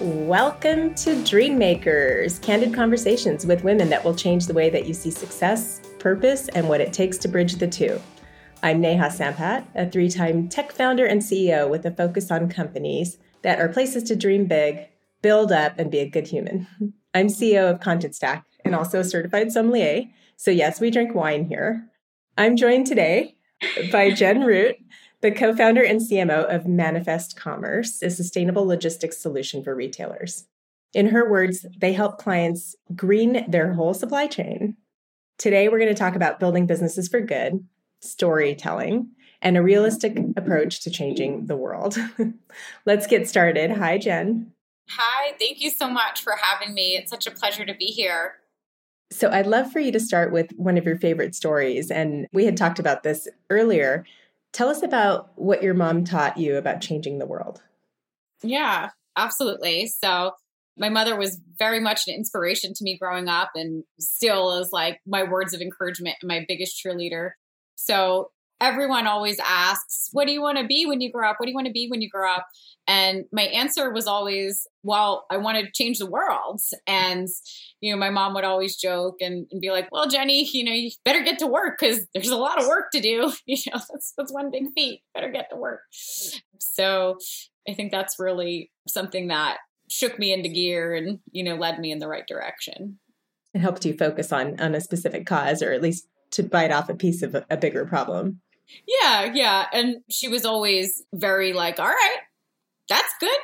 Welcome to Dream Makers, candid conversations with women that will change the way that you see success, purpose, and what it takes to bridge the two. I'm Neha Sampat, a three time tech founder and CEO with a focus on companies that are places to dream big, build up, and be a good human. I'm CEO of Contentstack and also a certified sommelier. So, yes, we drink wine here. I'm joined today by Jen Root, the co founder and CMO of Manifest Commerce, a sustainable logistics solution for retailers. In her words, they help clients green their whole supply chain. Today, we're going to talk about building businesses for good, storytelling, and a realistic approach to changing the world. Let's get started. Hi, Jen. Hi, thank you so much for having me. It's such a pleasure to be here. So, I'd love for you to start with one of your favorite stories. And we had talked about this earlier. Tell us about what your mom taught you about changing the world. Yeah, absolutely. So, my mother was very much an inspiration to me growing up and still is like my words of encouragement and my biggest cheerleader. So, everyone always asks, What do you want to be when you grow up? What do you want to be when you grow up? And my answer was always, Well, I want to change the world. And, you know, my mom would always joke and, and be like, Well, Jenny, you know, you better get to work because there's a lot of work to do. You know, that's, that's one big feat. Better get to work. So I think that's really something that shook me into gear and, you know, led me in the right direction. It helped you focus on on a specific cause or at least to bite off a piece of a, a bigger problem. Yeah, yeah. And she was always very like, all right, that's good.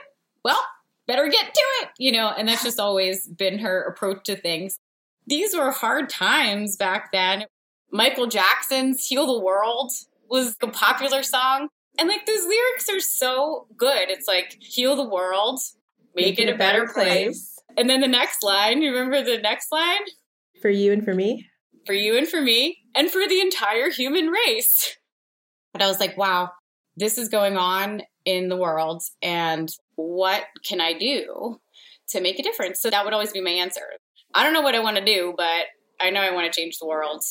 Well, better get to it, you know, and that's just always been her approach to things. These were hard times back then. Michael Jackson's Heal the World was a popular song. And like those lyrics are so good. It's like, heal the world, make, make it, it, a better, better place. place. And then the next line, you remember the next line? For you and for me? For you and for me, and for the entire human race. But I was like, wow, this is going on in the world. And what can I do to make a difference? So that would always be my answer. I don't know what I want to do, but I know I want to change the world.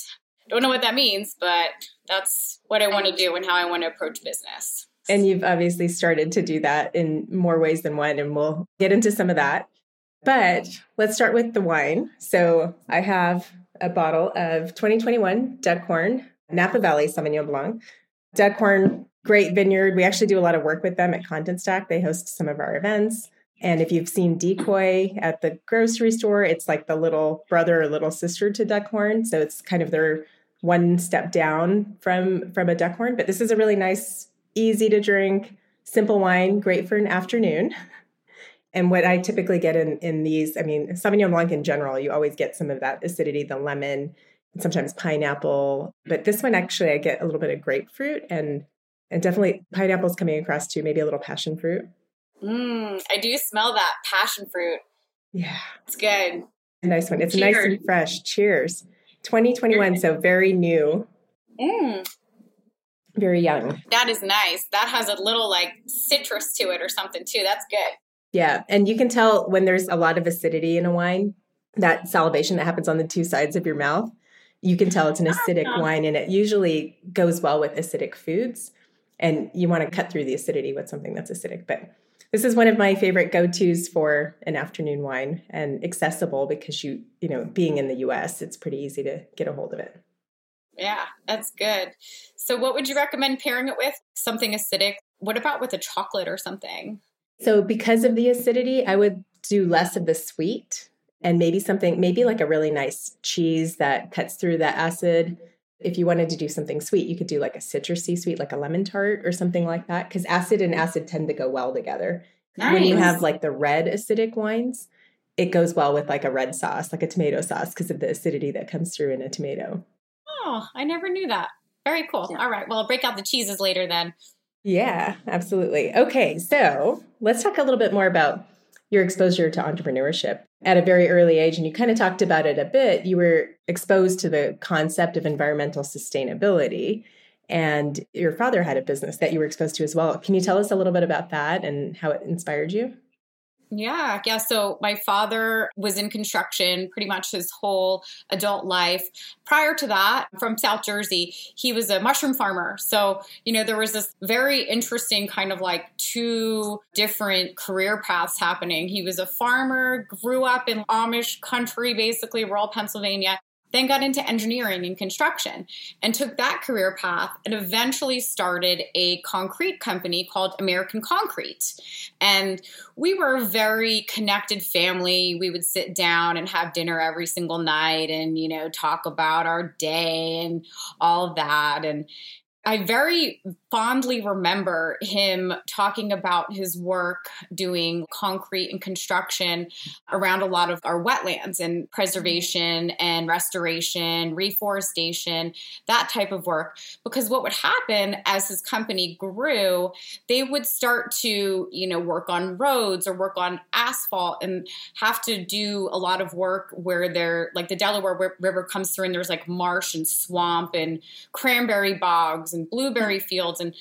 Don't know what that means, but that's what I want to do and how I want to approach business. And you've obviously started to do that in more ways than one, and we'll get into some of that. But let's start with the wine. So I have a bottle of 2021 Duckhorn Napa Valley Sauvignon Blanc. Duckhorn, great vineyard. We actually do a lot of work with them at Contentstack. They host some of our events. And if you've seen Decoy at the grocery store, it's like the little brother or little sister to Duckhorn. So it's kind of their one step down from from a Duckhorn. But this is a really nice, easy to drink, simple wine, great for an afternoon. And what I typically get in in these, I mean, Sauvignon Blanc in general, you always get some of that acidity, the lemon, sometimes pineapple. But this one actually I get a little bit of grapefruit and and definitely pineapple's coming across too, maybe a little passion fruit. Mm, I do smell that passion fruit. Yeah. It's good. A nice one. It's Cheers. nice and fresh. Cheers. 2021, so very new. Mm. Very young. That is nice. That has a little like citrus to it or something too. That's good. Yeah. And you can tell when there's a lot of acidity in a wine, that salivation that happens on the two sides of your mouth you can tell it's an acidic wine and it usually goes well with acidic foods. And you want to cut through the acidity with something that's acidic. But this is one of my favorite go-to's for an afternoon wine and accessible because you you know being in the US it's pretty easy to get a hold of it. Yeah that's good. So what would you recommend pairing it with? Something acidic. What about with a chocolate or something? So because of the acidity i would do less of the sweet and maybe something, maybe like a really nice cheese that cuts through that acid. If you wanted to do something sweet, you could do like a citrusy sweet, like a lemon tart or something like that, because acid and acid tend to go well together. Nice. When you have like the red acidic wines, it goes well with like a red sauce, like a tomato sauce, because of the acidity that comes through in a tomato. Oh, I never knew that. Very cool. Yeah. All right. Well, I'll break out the cheeses later then. Yeah, absolutely. Okay. So let's talk a little bit more about your exposure to entrepreneurship at a very early age. And you kind of talked about it a bit. You were exposed to the concept of environmental sustainability. And your father had a business that you were exposed to as well. Can you tell us a little bit about that and how it inspired you? Yeah, yeah. So my father was in construction pretty much his whole adult life. Prior to that, from South Jersey, he was a mushroom farmer. So, you know, there was this very interesting kind of like two different career paths happening. He was a farmer, grew up in Amish country, basically rural Pennsylvania, then got into engineering and construction and took that career path and eventually started a concrete company called American Concrete. And we were a very connected family. We would sit down and have dinner every single night and, you know, talk about our day and all of that. And I very fondly remember him talking about his work doing concrete and construction around a lot of our wetlands and preservation and restoration, reforestation, that type of work. Because what would happen as his company grew, they would start to, you know, work on roads or work on asphalt and have to do a lot of work where they're like the Delaware River comes through and there's like marsh and swamp and cranberry bogs and blueberry fields. And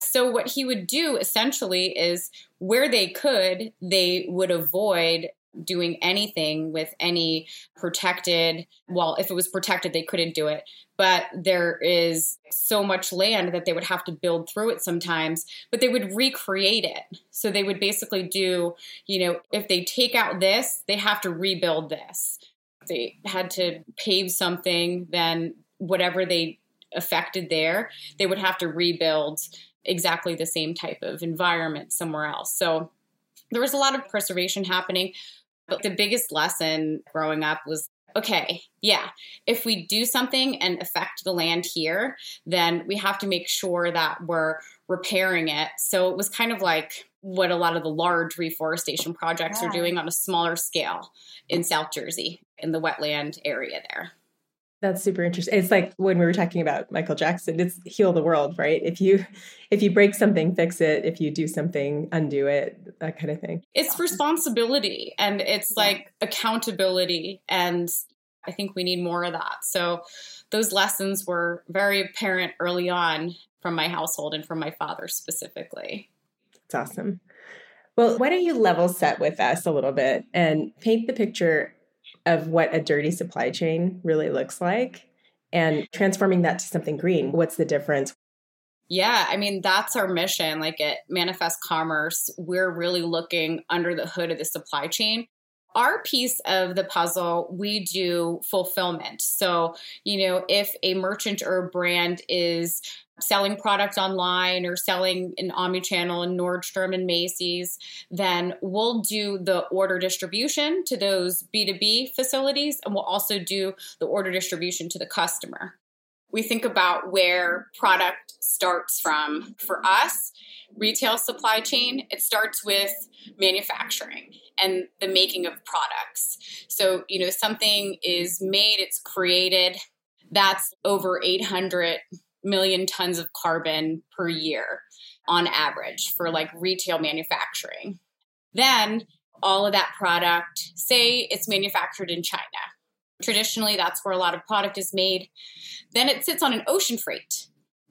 so, what he would do essentially is where they could, they would avoid doing anything with any protected well if it was protected they couldn't do it. But there is so much land that they would have to build through it sometimes but they would recreate it. So they would basically do you know if they take out this they have to rebuild this. If they had to pave something then whatever they affected there, they would have to rebuild exactly the same type of environment somewhere else. So there was a lot of preservation happening. But the biggest lesson growing up was okay, yeah, if we do something and affect the land here, then we have to make sure that we're repairing it. So it was kind of like what a lot of the large reforestation projects yeah. are doing on a smaller scale in South Jersey in the wetland area there. That's super interesting. It's like when we were talking about Michael Jackson, it's heal the world, right? If you if you break something, fix it. If you do something, undo it, that kind of thing. It's responsibility and it's like accountability and I think we need more of that. So those lessons were very apparent early on from my household and from my father specifically. It's awesome. Well, why don't you level set with us a little bit and paint the picture of what a dirty supply chain really looks like and transforming that to something green. What's the difference? Yeah, I mean, that's our mission. Like at Manifest Commerce, we're really looking under the hood of the supply chain. Our piece of the puzzle, we do fulfillment. So, you know, if a merchant or a brand is selling product online or selling in omnichannel in Nordstrom and Macy's, then we'll do the order distribution to those B2B facilities and we'll also do the order distribution to the customer. We think about where product starts from. For us, retail supply chain, it starts with manufacturing and the making of products. So, you know, something is made, it's created, that's over 800 million tons of carbon per year on average for like retail manufacturing. Then all of that product, say it's manufactured in China. Traditionally, that's where a lot of product is made. Then it sits on an ocean freight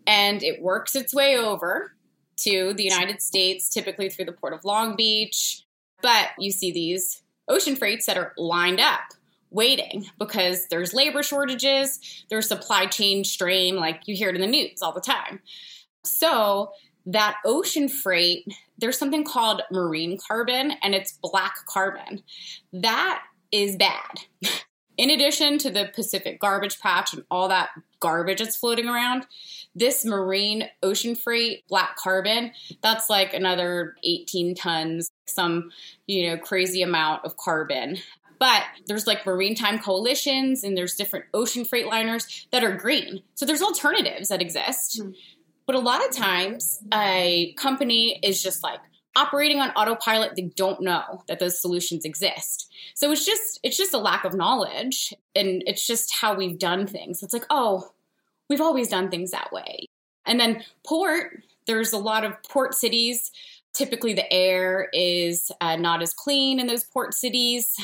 and it works its way over to the United States, typically through the port of Long Beach. But you see these ocean freights that are lined up waiting because there's labor shortages, there's supply chain strain, like you hear it in the news all the time. So, that ocean freight, there's something called marine carbon and it's black carbon. That is bad. in addition to the Pacific garbage patch and all that garbage that's floating around, this marine ocean freight black carbon, that's like another 18 tons, some, you know, crazy amount of carbon but there's like maritime coalitions and there's different ocean freight liners that are green. So there's alternatives that exist. Mm-hmm. But a lot of times a company is just like operating on autopilot they don't know that those solutions exist. So it's just it's just a lack of knowledge and it's just how we've done things. It's like, "Oh, we've always done things that way." And then port, there's a lot of port cities typically the air is uh, not as clean in those port cities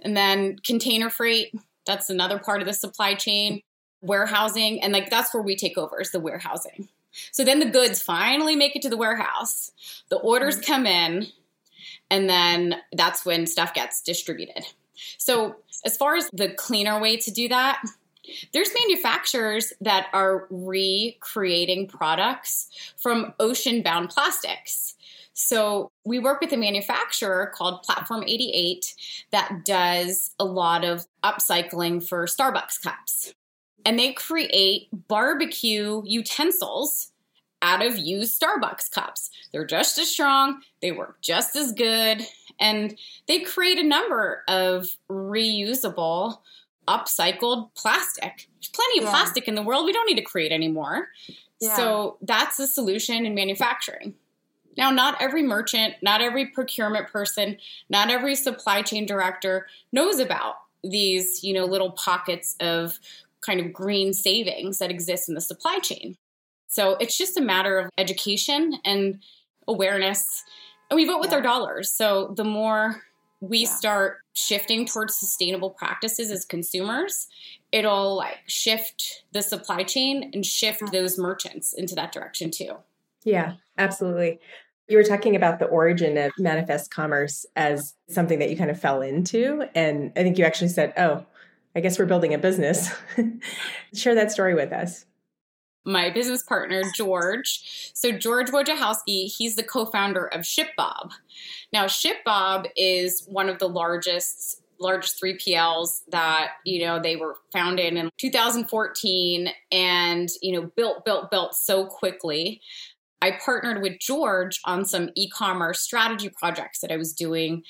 and then container freight, that's another part of the supply chain, warehousing, and like that's where we take over is the warehousing. So then the goods finally make it to the warehouse. The orders mm-hmm. come in, And then that's when stuff gets distributed. So, as far as the cleaner way to do that, there's manufacturers that are recreating products from ocean bound plastics. So we work with a manufacturer called Platform 88 that does a lot of upcycling for Starbucks cups. And they create barbecue utensils out of used Starbucks cups. They're just as strong, they work just as good, and they create a number of reusable upcycled plastic. There's plenty of yeah. plastic in the world. We don't need to create anymore. Yeah. So that's the solution in manufacturing. Now, not every merchant, not every procurement person, not every supply chain director knows about these, you know, little pockets of kind of green savings that exist in the supply chain. So it's just a matter of education and awareness. And we vote with yeah. our dollars. So the more we yeah. start shifting towards sustainable practices as consumers, it'll like shift the supply chain and shift those merchants into that direction too. Yeah, absolutely. You were talking about the origin of manifest commerce as something that you kind of fell into. And I think you actually said, oh, I guess we're building a business. Share that story with us. My business partner, George. So, George Wojciechowski, he's the co founder of ShipBob. Now, ShipBob is one of the largest largest 3PLs that, you know, they were founded in 2014 and, you know, built, built, built so quickly. I partnered with George on some e commerce strategy projects that I was doing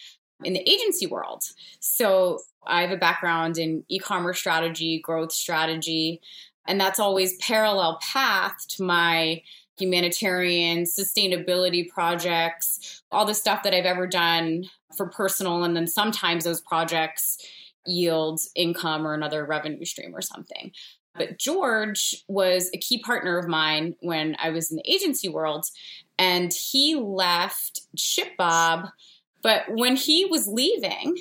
in the agency world. So I have a background in e commerce strategy, growth strategy, and that's always parallel path to my humanitarian sustainability projects, all the stuff that I've ever done for personal. And then sometimes those projects yield income or another revenue stream or something. But George was a key partner of mine when I was in the agency world, and he left ShipBob. But when he was leaving,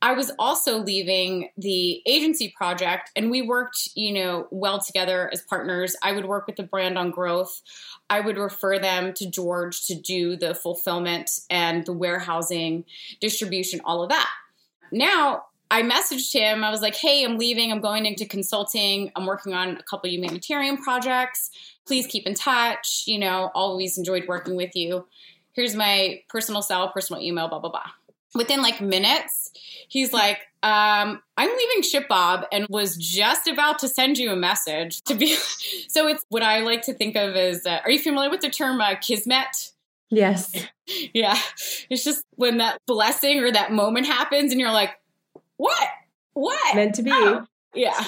I was also leaving the agency project and we worked, you know, well together as partners. I would work with the brand on growth. I would refer them to George to do the fulfillment and the warehousing, distribution, all of that. Now, I messaged him. I was like, hey, I'm leaving. I'm going into consulting. I'm working on a couple humanitarian projects. Please keep in touch. You know, always enjoyed working with you. Here's my personal cell, personal email, blah, blah, blah. Within like minutes, he's like, um, I'm leaving ShipBob and was just about to send you a message to be. so it's what I like to think of as uh, are you familiar with the term uh, kismet? Yes. yeah. It's just when that blessing or that moment happens and you're like, what? What? Meant to be. Oh. Yeah.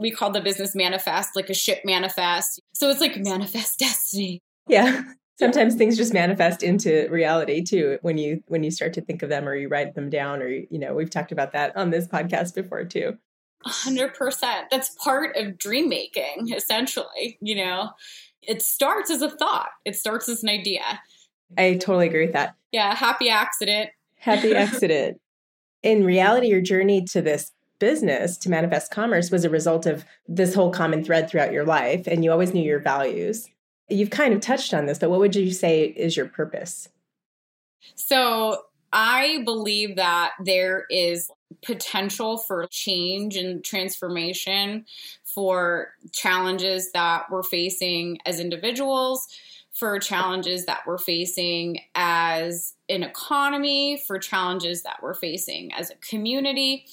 We call the business manifest like a ship manifest. So it's like manifest destiny. Yeah. Sometimes things just manifest into reality too when you when you start to think of them or you write them down or you know, we've talked about that on this podcast before too. 100%. That's part of dream making essentially, you know. It starts as a thought. It starts as an idea. I totally agree with that. Yeah, happy accident. Happy accident in reality, your journey to this business, to manifest commerce, was a result of this whole common thread throughout your life, and you always knew your values. You've kind of touched on this, but what would you say is your purpose? So, I believe that there is potential for change and transformation for challenges that we're facing as individuals, for challenges that we're facing as an economy, for challenges that we're facing as a community.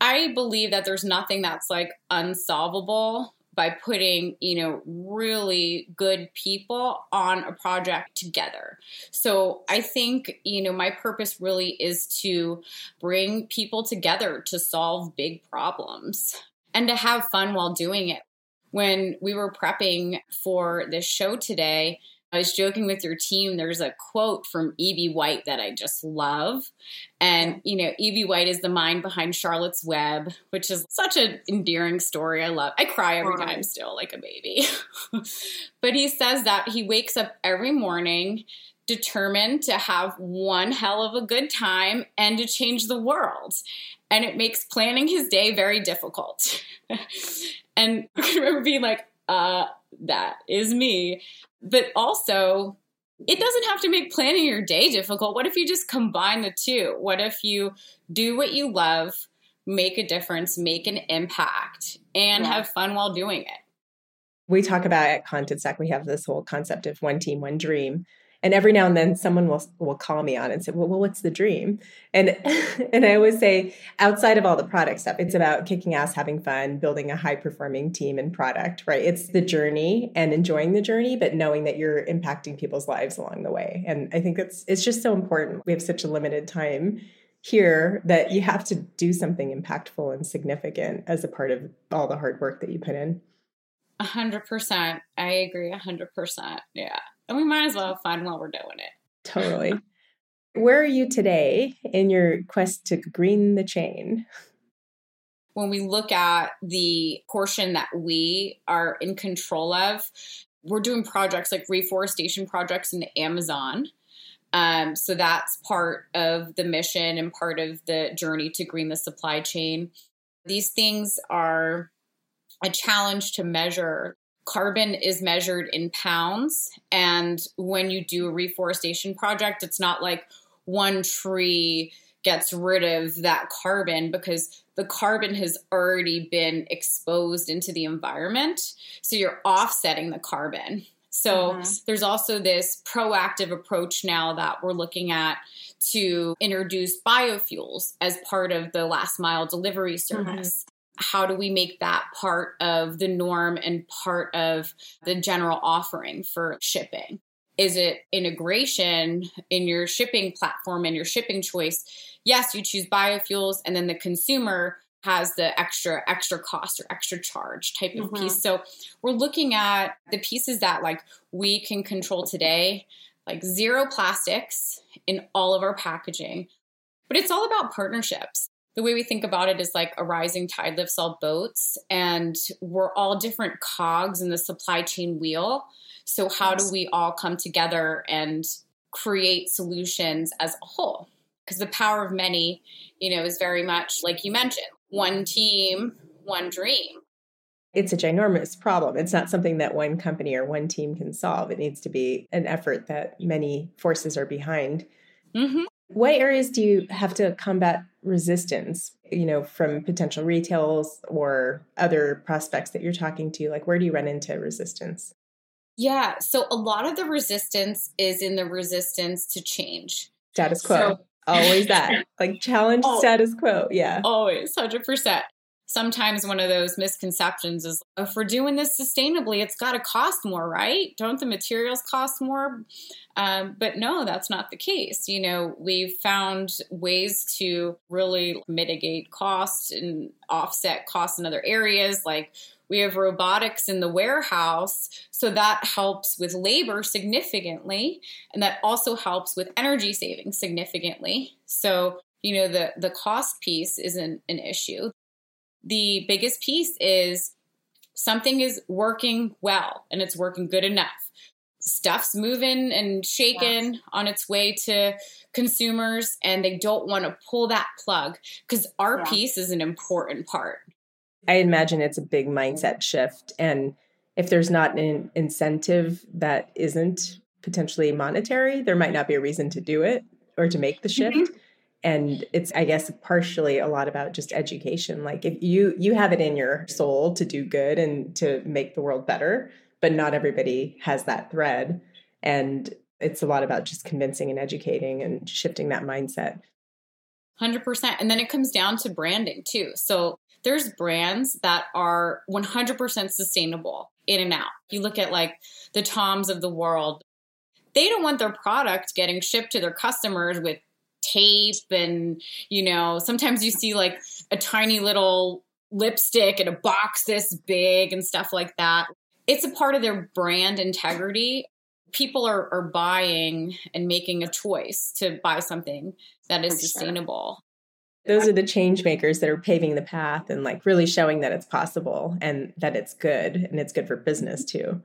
I believe that there's nothing that's like unsolvable by putting, you know, really good people on a project together. So I think, you know, my purpose really is to bring people together to solve big problems and to have fun while doing it. When we were prepping for this show today, I was joking with your team. There's a quote from E.B. White that I just love. And, you know, E.B. White is the mind behind Charlotte's Web, which is such an endearing story. I love I cry every time still, like a baby. but he says that he wakes up every morning determined to have one hell of a good time and to change the world. And it makes planning his day very difficult. and I remember being like, uh, that is me. But also, it doesn't have to make planning your day difficult. What if you just combine the two? What if you do what you love, make a difference, make an impact, and yeah. have fun while doing it? We talk about at Contentstack, we have this whole concept of one team, one dream and every now and then someone will will call me on and say well, well what's the dream and and i always say outside of all the product stuff it's about kicking ass having fun building a high performing team and product right it's the journey and enjoying the journey but knowing that you're impacting people's lives along the way and i think it's it's just so important we have such a limited time here that you have to do something impactful and significant as a part of all the hard work that you put in. A hundred percent. I agree. A hundred percent. Yeah. And we might as well have fun while we're doing it. Totally. Where are you today in your quest to green the chain? When we look at the portion that we are in control of, we're doing projects like reforestation projects in the Amazon. Um, so that's part of the mission and part of the journey to green the supply chain. These things are a challenge to measure carbon is measured in pounds. And when you do a reforestation project, it's not like one tree gets rid of that carbon because the carbon has already been exposed into the environment. So you're offsetting the carbon. So mm-hmm. there's also this proactive approach now that we're looking at to introduce biofuels as part of the last mile delivery mm-hmm. service. How do we make that part of the norm and part of the general offering for shipping? Is it integration in your shipping platform and your shipping choice? Yes, you choose biofuels, and then the consumer has the extra extra cost or extra charge type of mm-hmm. piece. So we're looking at the pieces that like we can control today, like zero plastics in all of our packaging. But it's all about partnerships the way we think about it is like a rising tide lifts all boats, and we're all different cogs in the supply chain wheel. So, how do we all come together and create solutions as a whole? Because the power of many, you know, is very much like you mentioned one team, one dream. It's a ginormous problem. It's not something that one company or one team can solve. It needs to be an effort that many forces are behind. Mm-hmm. What areas do you have to combat resistance, you know, from potential retails or other prospects that you're talking to? Like, where do you run into resistance? Yeah. So, a lot of the resistance is in the resistance to change. Status quo. So, always that. Like, challenge oh, status quo. Yeah. Always, 100% sometimes one of those misconceptions is if we're doing this sustainably, it's got to cost more, right? Don't the materials cost more? Um, but no, that's not the case. You know, we've found ways to really mitigate costs and offset costs in other areas. Like we have robotics in the warehouse, so that helps with labor significantly, and that also helps with energy savings significantly. So you know the the cost piece isn't an issue the biggest piece is something is working well and it's working good enough. Stuff's moving and shaking yes. on its way to consumers, and they don't want to pull that plug because our yeah. piece is an important part. I imagine it's a big mindset shift. And if there's not an incentive that isn't potentially monetary, there might not be a reason to do it or to make the shift. Mm-hmm and it's i guess partially a lot about just education. Like if you you have it in your soul to do good and to make the world better but not everybody has that thread. And it's a lot about just convincing and educating and shifting that mindset. 100% and then it comes down to branding too. So there's brands that are 100% sustainable in and out. You look at like the toms of the world. They don't want their product getting shipped to their customers with tape and you know sometimes you see like a tiny little lipstick in a box this big and stuff like that. It's a part of their brand integrity. People are, are buying and making a choice to buy something that is sustainable. Those are the change makers that are paving the path and like really showing that it's possible and that it's good and it's good for business too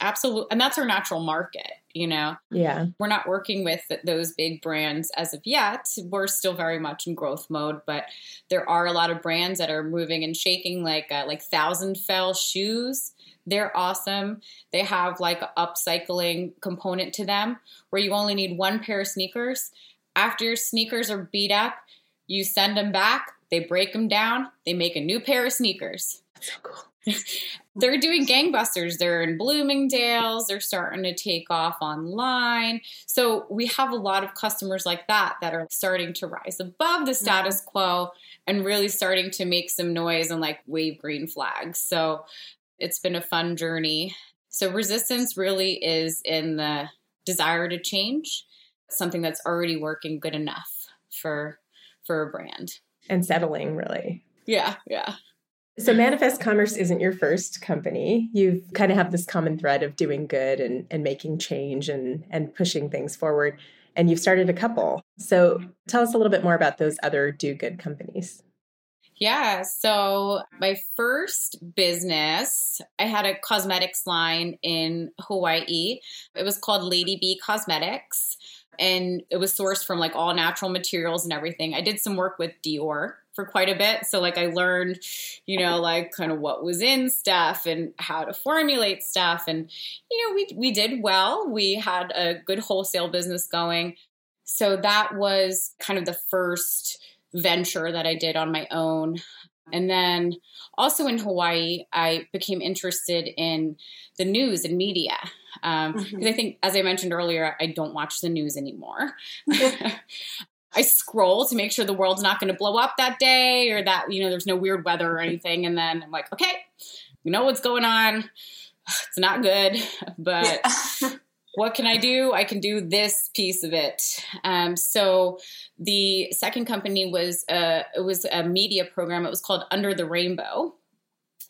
Absolutely. And that's our natural market, you know? Yeah. We're not working with those big brands as of yet. We're still very much in growth mode, but there are a lot of brands that are moving and shaking, like uh, like Thousand Fell shoes. They're awesome. They have like an upcycling component to them where you only need one pair of sneakers. After your sneakers are beat up, you send them back, they break them down, they make a new pair of sneakers. That's so cool. they're doing gangbusters. They're in Bloomingdale's. They're starting to take off online. So we have a lot of customers like that that are starting to rise above the mm-hmm. status yeah. quo and really starting to make some noise and like wave green flags. So it's been a fun journey. So resistance really is in the desire to change, something that's already working good enough for for a brand. And settling really. Yeah, yeah. So mm-hmm. Manifest Commerce isn't your first company. You kind of have this common thread of doing good and, and making change and, and pushing things forward. And you've started a couple. So tell us a little bit more about those other do good companies. Yeah. So my first business, I had a cosmetics line in Hawaii. It was called Lady B Cosmetics and it was sourced from like all natural materials and everything. I did some work with Dior for quite a bit. So like I learned, you know, like kind of what was in stuff and how to formulate stuff. And, you know, we we did well. We had a good wholesale business going. So that was kind of the first venture that I did on my own. And then also in Hawaii, I became interested in the news and media. Because um, mm-hmm. I think, as I mentioned earlier, I don't watch the news anymore. I scroll to make sure the world's not going to blow up that day or that, you know, there's no weird weather or anything. And then I'm like, okay, we know what's going on. It's not good, but yeah. what can I do? I can do this piece of it. Um, so the second company was a, it was a media program. It was called Under the Rainbow.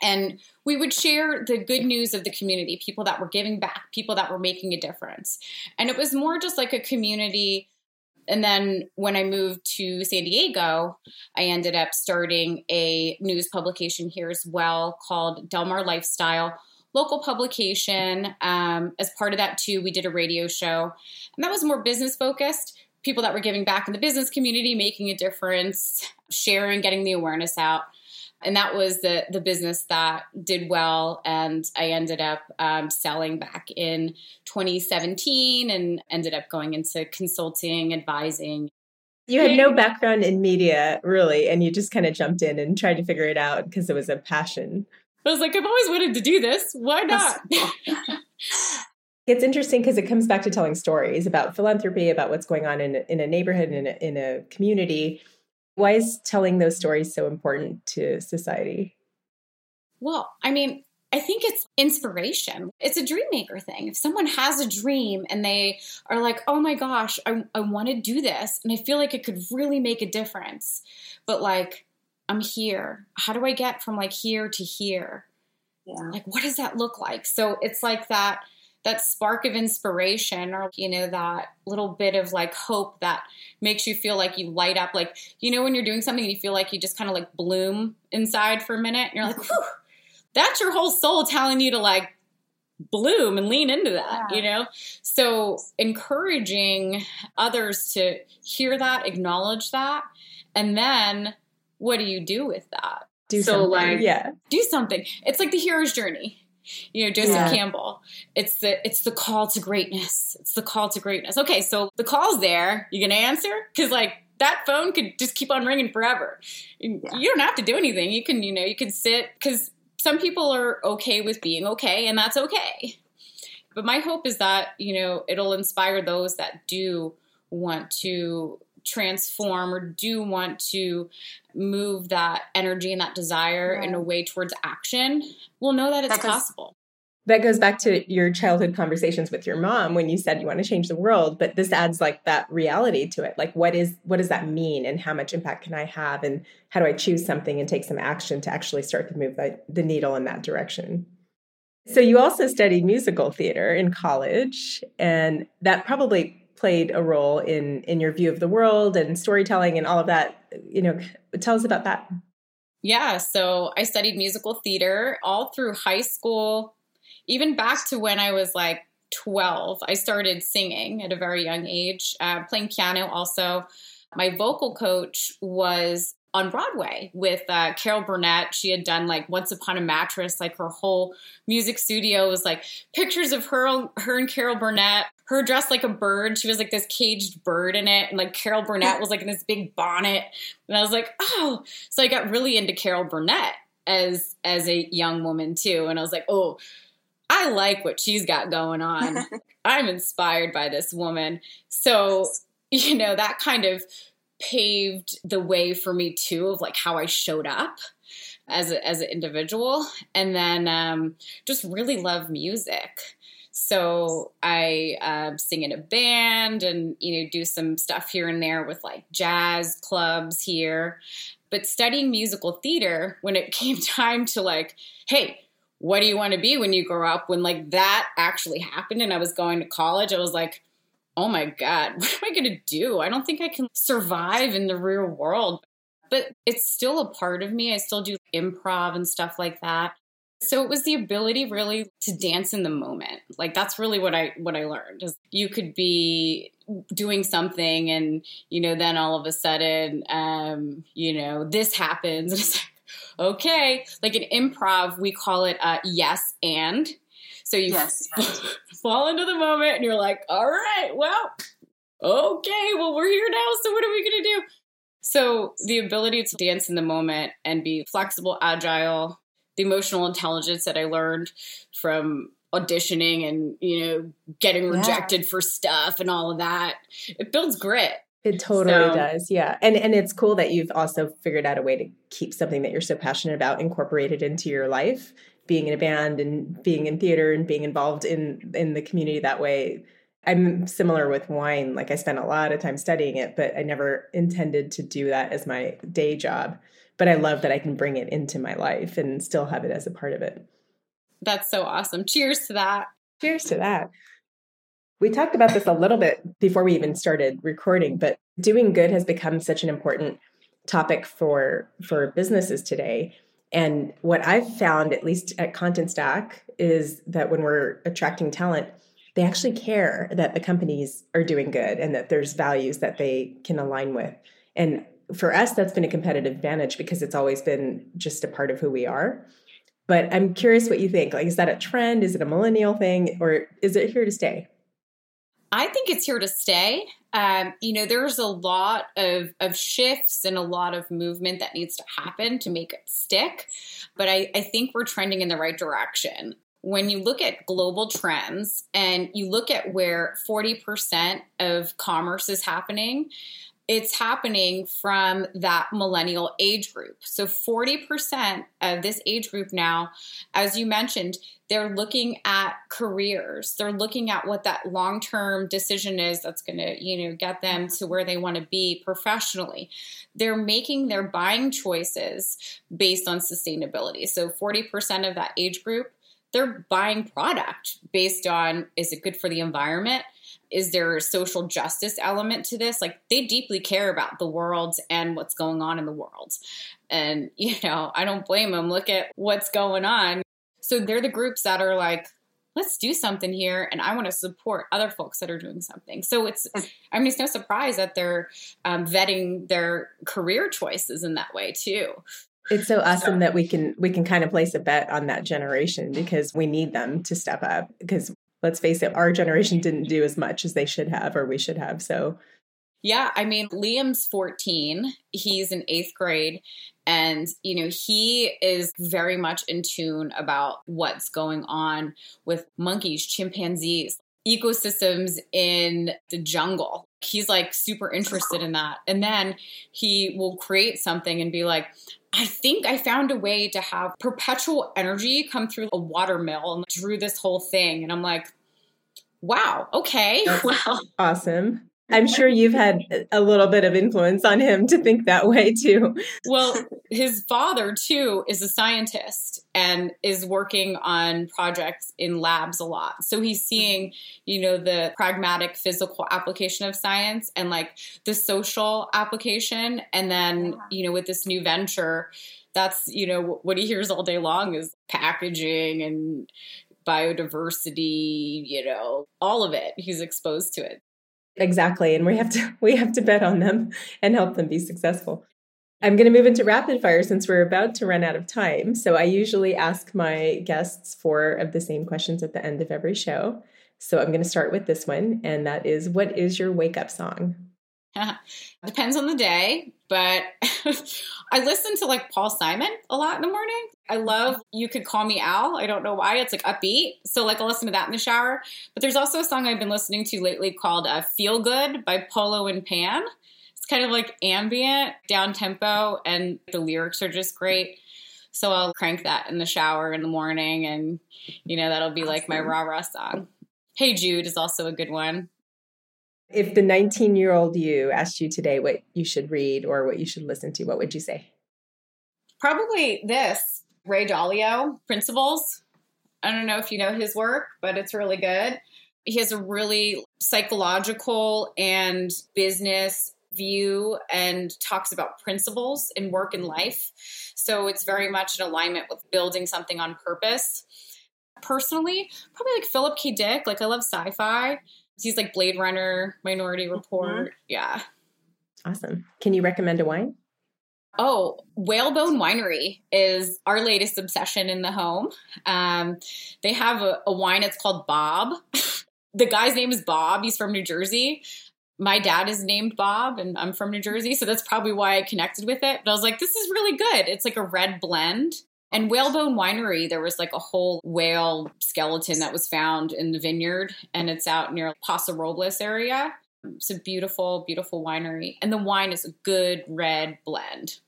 And we would share the good news of the community, people that were giving back, people that were making a difference. And it was more just like a community and then when I moved to San Diego, I ended up starting a news publication here as well called Delmar Lifestyle, local publication. Um, as part of that, too, we did a radio show, and that was more business focused. People that were giving back in the business community, making a difference, sharing, getting the awareness out and that was the the business that did well. And i ended up um, selling back in 2017 and ended up going into consulting advising. You had no background in media really and you just kind of jumped in and tried to figure it out because it was a passion. I was like i've always wanted to do this. Why not? It's interesting because it comes back to telling stories about philanthropy about what's going on in, in a neighborhood in a, in a community why is telling those stories so important to society? Well, I mean, I think it's inspiration. It's a dream maker thing. If someone has a dream and they are like, oh my gosh, I, I want to do this, and I feel like it could really make a difference, but like, I'm here. How do I get from like here to here? Yeah. Like, what does that look like? So it's like that that spark of inspiration or you know that little bit of like hope that makes you feel like you light up. Like you know when you're doing something you feel like you just kind of like bloom inside for a minute and you're like Whew, that's your whole soul telling you to like bloom and lean into that yeah. you know? So encouraging others to hear that acknowledge that and then what do you do with that? Do so something. like yeah. do something. It's like the hero's journey you know joseph yeah. campbell. It's the it's the call to greatness. It's the call to greatness. Okay so the call's there. You gonna answer? Because like that phone could just keep on ringing forever. Yeah. you don't have to do anything. You can you know you can sit because some people are okay with being okay and that's okay. But my hope is that you know it'll inspire those that do want to transform or do want to move that energy and that desire in a way towards action will know that it's that goes, possible. That goes back to your childhood conversations with your mom when you said you want to change the world, but this adds like that reality to it. Like what is what does that mean and how much impact can I have and how do I choose something and take some action to actually start to move the, the needle in that direction? So you also studied musical theater in college and that probably played a role in in your view of the world and storytelling and all of that you know tell us about that yeah so i studied musical theater all through high school even back to when I was like 12, I started singing at a very young age, uh, playing piano also. My vocal coach was on Broadway with uh, Carol Burnett. She had done like Once Upon a Mattress, like her whole music studio was like pictures of her, her and Carol Burnett. Her dressed like a bird. She was like this caged bird in it, and like Carol Burnett was like in this big bonnet. And I was like, oh, so I got really into Carol Burnett as as a young woman too. And I was like, oh, I like what she's got going on. I'm inspired by this woman. So you know that kind of paved the way for me too of like how I showed up as a, as an individual. And then um, just really love music. So i uh, sing in a band and you know do some stuff here and there with like jazz clubs here. But studying musical theater when it came time to like hey what do you want to be when you grow up? When like that actually happened and i was going to college i was like oh my God, what am I going to do? I don't think I can survive in the real world. But it's still a part of me. I still do improv and stuff like that. So it was the ability really to dance in the moment. Like that's really what I what I learned is you could be doing something and you know then all of a sudden um you know this happens and it's like okay like in improv we call it uh yes and so you yes. fall into the moment and you're like, all right, well, okay, well, we're here now. So what are we going to do? So the ability to dance in the moment and be flexible, agile, the emotional intelligence that I learned from auditioning and, you know, getting rejected yeah. for stuff and all of that, it builds grit. It totally so, does. Yeah. And and it's cool that you've also figured out a way to keep something that you're so passionate about incorporated into your life being in a band and being in theater and being involved in in the community that way. I'm similar with wine like i spent a lot of time studying it but i never intended to do that as my day job. But i love that i can bring it into my life and still have it as a part of it. That's so awesome. Cheers to that. Cheers to that. We talked about this a little bit before we even started recording but doing good has become such an important topic for for businesses today and what I've found, at least at Contentstack, is that when we're attracting talent, they actually care that the companies are doing good and that there's values that they can align with. And for us, that's been a competitive advantage because it's always been just a part of who we are. But I'm curious what you think. Like, is that a trend? Is it a millennial thing? Or is it here to stay? I think it's here to stay. Um, you know, there's a lot of, of shifts and a lot of movement that needs to happen to make it stick. But I, I think we're trending in the right direction. When you look at global trends and you look at where 40% of commerce is happening, it's happening from that millennial age group. So 40% of this age group now, as you mentioned, they're looking at careers. They're looking at what that long-term decision is that's going to, you know, get them to where they want to be professionally. They're making their buying choices based on sustainability. So 40% of that age group, they're buying product based on is it good for the environment? Is there a social justice element to this? Like they deeply care about the world and what's going on in the world. And, you know, I don't blame them. Look at what's going on. So they're the groups that are like, let's do something here. And I want to support other folks that are doing something. So it's, I mean, it's no surprise that they're um, vetting their career choices in that way too. It's so awesome that we can we can kind of place a bet on that generation because we need them to step up because let's face it, our generation didn't do as much as they should have or we should have. So, yeah, I mean, Liam's 14, he's in eighth grade, and, you know, he is very much in tune about what's going on with monkeys, chimpanzees, ecosystems in the jungle. He's like super interested in that. And then he will create something and be like, I think I found a way to have perpetual energy come through a water mill and drew this whole thing. And I'm like, wow, okay. That's well, awesome. I'm sure you've had a little bit of influence on him to think that way too. Well, his father too is a scientist and is working on projects in labs a lot. So he's seeing, you know, the pragmatic physical application of science and like the social application. And then, you know, with this new venture, that's, you know, what he hears all day long is packaging and biodiversity, you know, all of it. He's exposed to it. Exactly. And we have to we have to bet on them and help them be successful. I'm going to move into rapid fire since we're about to run out of time. So I usually ask my guests four of the same questions at the end of every show. So I'm going to start with this one, and that is what is your wake up song? Depends on the day, but I listen to like Paul Simon a lot in the morning. I love You Could Call Me Al. I don't know why. It's like upbeat. So like I'll listen to that in the shower. But there's also a song I've been listening to lately called uh, Feel Good by Polo and Pan It's kind of like ambient, down tempo, and the lyrics are just great. So I'll crank that in the shower in the morning, and you know, that'll be like my rah rah song. Hey Jude is also a good one. If the 19 year old you asked you today what you should read or what you should listen to, what would you say? Probably this Ray Dalio, Principles. I don't know if you know his work, but it's really good. He has a really psychological and business view and talks about principles in work and life. So it's very much in alignment with building something on purpose. Personally, probably like Philip K. Dick. Like I love sci-fi. He's like Blade Runner, Minority mm-hmm. Report. Mm-hmm. Yeah. Awesome. Can you recommend a wine? Oh, Whalebone Winery is our latest obsession in the home. Um, they have a, a wine. It's called Bob. the guy's name is Bob. He's from New Jersey my dad is named Bob and I'm from New Jersey. So that's probably why I connected with it. But I was like, this is really good. It's like a red blend. And Whalebone Winery, there was like a whole whale skeleton that was found in the vineyard, and it's out near Paso Robles area. It's a beautiful, beautiful winery. And the wine is a good red blend.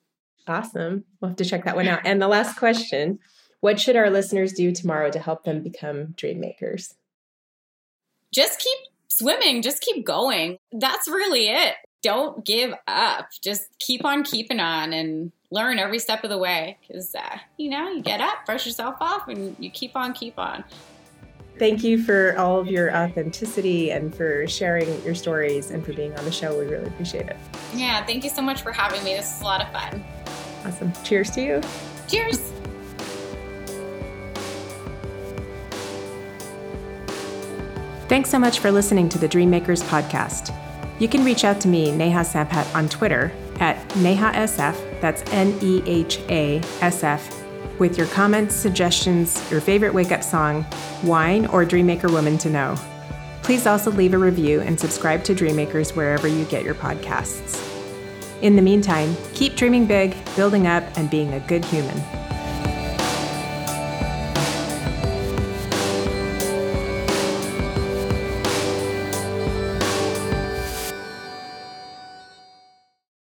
Awesome. We'll have to check that one out. And the last question What should our listeners do tomorrow to help them become dream makers? Just keep swimming, just keep going. That's really it. Don't give up. Just keep on keeping on and learn every step of the way because, uh, you know, you get up, brush yourself off, and you keep on, keep on. Thank you for all of your authenticity and for sharing your stories and for being on the show. We really appreciate it. Yeah, thank you so much for having me. This is a lot of fun. Awesome. Cheers to you. Cheers. Thanks so much for listening to the Dreammakers podcast. You can reach out to me, Neha Sampat, on Twitter at NehaSF, that's N E H A S F, with your comments, suggestions, your favorite wake up song, wine, or Dreammaker woman to know. Please also leave a review and subscribe to Dreammakers wherever you get your podcasts. In the meantime, keep dreaming big, building up, and being a good human.